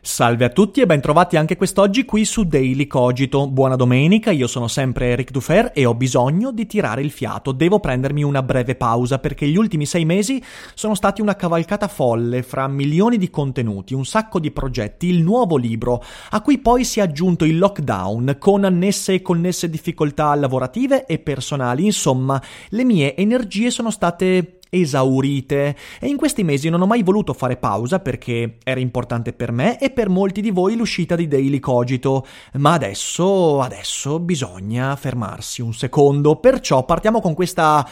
Salve a tutti e bentrovati anche quest'oggi qui su Daily Cogito. Buona domenica, io sono sempre Eric Dufer e ho bisogno di tirare il fiato. Devo prendermi una breve pausa perché gli ultimi sei mesi sono stati una cavalcata folle fra milioni di contenuti, un sacco di progetti, il nuovo libro, a cui poi si è aggiunto il lockdown con annesse e connesse difficoltà lavorative e personali. Insomma, le mie energie sono state esaurite. E in questi mesi non ho mai voluto fare pausa perché era importante per me e per molti di voi l'uscita di Daily Cogito, ma adesso, adesso bisogna fermarsi un secondo, perciò partiamo con questa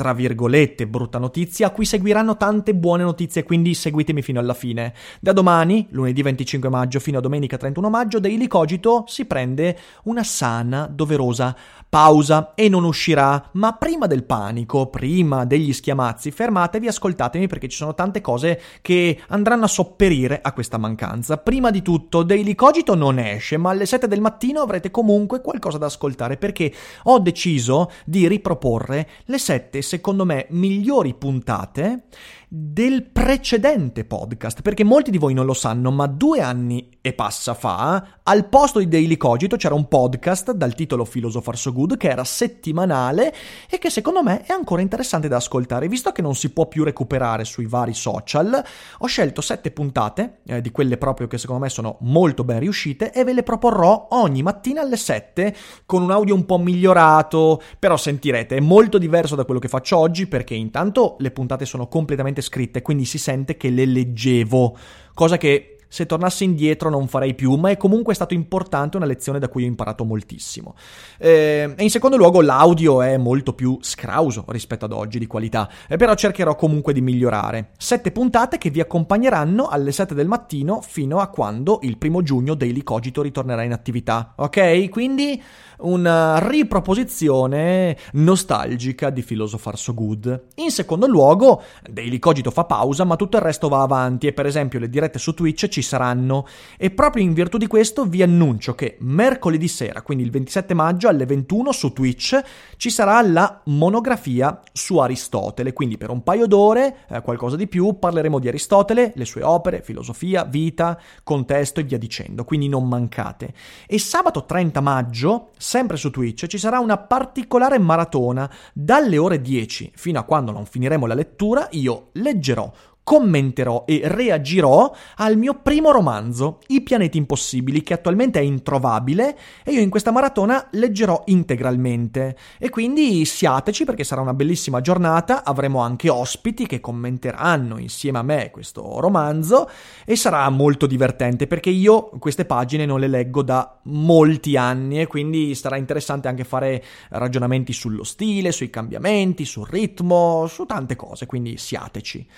tra virgolette, brutta notizia, a cui seguiranno tante buone notizie, quindi seguitemi fino alla fine. Da domani, lunedì 25 maggio fino a domenica 31 maggio, Daily Cogito si prende una sana, doverosa pausa e non uscirà. Ma prima del panico, prima degli schiamazzi, fermatevi, ascoltatemi perché ci sono tante cose che andranno a sopperire a questa mancanza. Prima di tutto, Daily Cogito non esce, ma alle 7 del mattino avrete comunque qualcosa da ascoltare perché ho deciso di riproporre le 7 secondo me, migliori puntate del precedente podcast, perché molti di voi non lo sanno, ma due anni e passa fa, al posto di Daily Cogito c'era un podcast dal titolo Philosopher So Good che era settimanale e che secondo me è ancora interessante da ascoltare. Visto che non si può più recuperare sui vari social, ho scelto sette puntate, eh, di quelle proprio che secondo me sono molto ben riuscite, e ve le proporrò ogni mattina alle 7 con un audio un po' migliorato, però sentirete, è molto diverso da quello che faccio oggi perché intanto le puntate sono completamente scritte, quindi si sente che le leggevo, cosa che se tornassi indietro non farei più, ma è comunque stato importante, una lezione da cui ho imparato moltissimo. Eh, e in secondo luogo l'audio è molto più scrauso rispetto ad oggi di qualità, eh, però cercherò comunque di migliorare. Sette puntate che vi accompagneranno alle 7 del mattino fino a quando il primo giugno Daily Cogito ritornerà in attività, ok? Quindi una riproposizione nostalgica di Philosopher So Good. In secondo luogo, Daily Cogito fa pausa, ma tutto il resto va avanti e per esempio le dirette su Twitch ci saranno. E proprio in virtù di questo vi annuncio che mercoledì sera, quindi il 27 maggio alle 21 su Twitch, ci sarà la monografia su Aristotele, quindi per un paio d'ore, eh, qualcosa di più, parleremo di Aristotele, le sue opere, filosofia, vita, contesto e via dicendo, quindi non mancate. E sabato 30 maggio, sempre su Twitch, ci sarà una particolare maratona dalle ore 10 fino a quando non finiremo la lettura, io leggerò commenterò e reagirò al mio primo romanzo, I pianeti impossibili, che attualmente è introvabile e io in questa maratona leggerò integralmente. E quindi siateci perché sarà una bellissima giornata, avremo anche ospiti che commenteranno insieme a me questo romanzo e sarà molto divertente perché io queste pagine non le leggo da molti anni e quindi sarà interessante anche fare ragionamenti sullo stile, sui cambiamenti, sul ritmo, su tante cose, quindi siateci.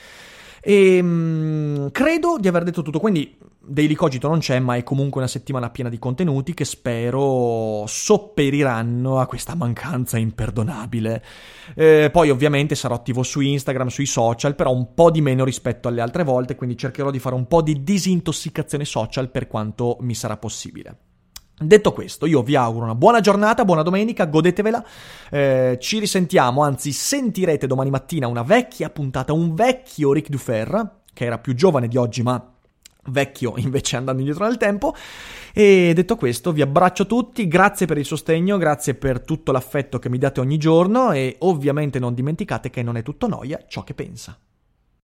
E mh, mm, credo di aver detto tutto, quindi Daily Cogito non c'è, ma è comunque una settimana piena di contenuti che spero sopperiranno a questa mancanza imperdonabile. Eh, poi ovviamente sarò attivo su Instagram, sui social, però un po' di meno rispetto alle altre volte, quindi cercherò di fare un po' di disintossicazione social per quanto mi sarà possibile. Detto questo, io vi auguro una buona giornata, buona domenica, godetevela. Eh, ci risentiamo, anzi sentirete domani mattina una vecchia puntata, un vecchio Ric Dufer, che era più giovane di oggi, ma vecchio invece andando indietro nel tempo. E detto questo, vi abbraccio tutti, grazie per il sostegno, grazie per tutto l'affetto che mi date ogni giorno e ovviamente non dimenticate che non è tutto noia ciò che pensa.